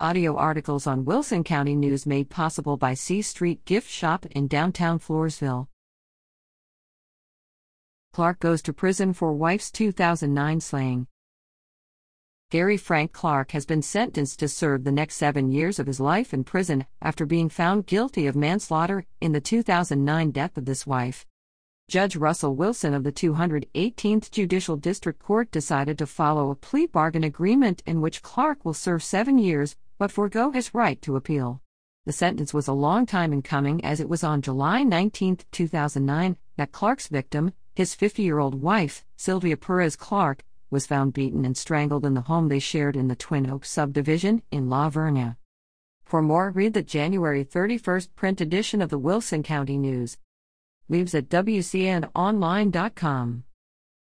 Audio articles on Wilson County News made possible by C Street Gift Shop in downtown Floresville. Clark goes to prison for wife's 2009 slaying. Gary Frank Clark has been sentenced to serve the next seven years of his life in prison after being found guilty of manslaughter in the 2009 death of his wife. Judge Russell Wilson of the 218th Judicial District Court decided to follow a plea bargain agreement in which Clark will serve seven years but forego his right to appeal. The sentence was a long time in coming as it was on July 19, 2009, that Clark's victim, his 50 year old wife, Sylvia Perez Clark, was found beaten and strangled in the home they shared in the Twin Oaks subdivision in La Vernia. For more, read the January 31st print edition of the Wilson County News. Leaves at WCNOnline.com.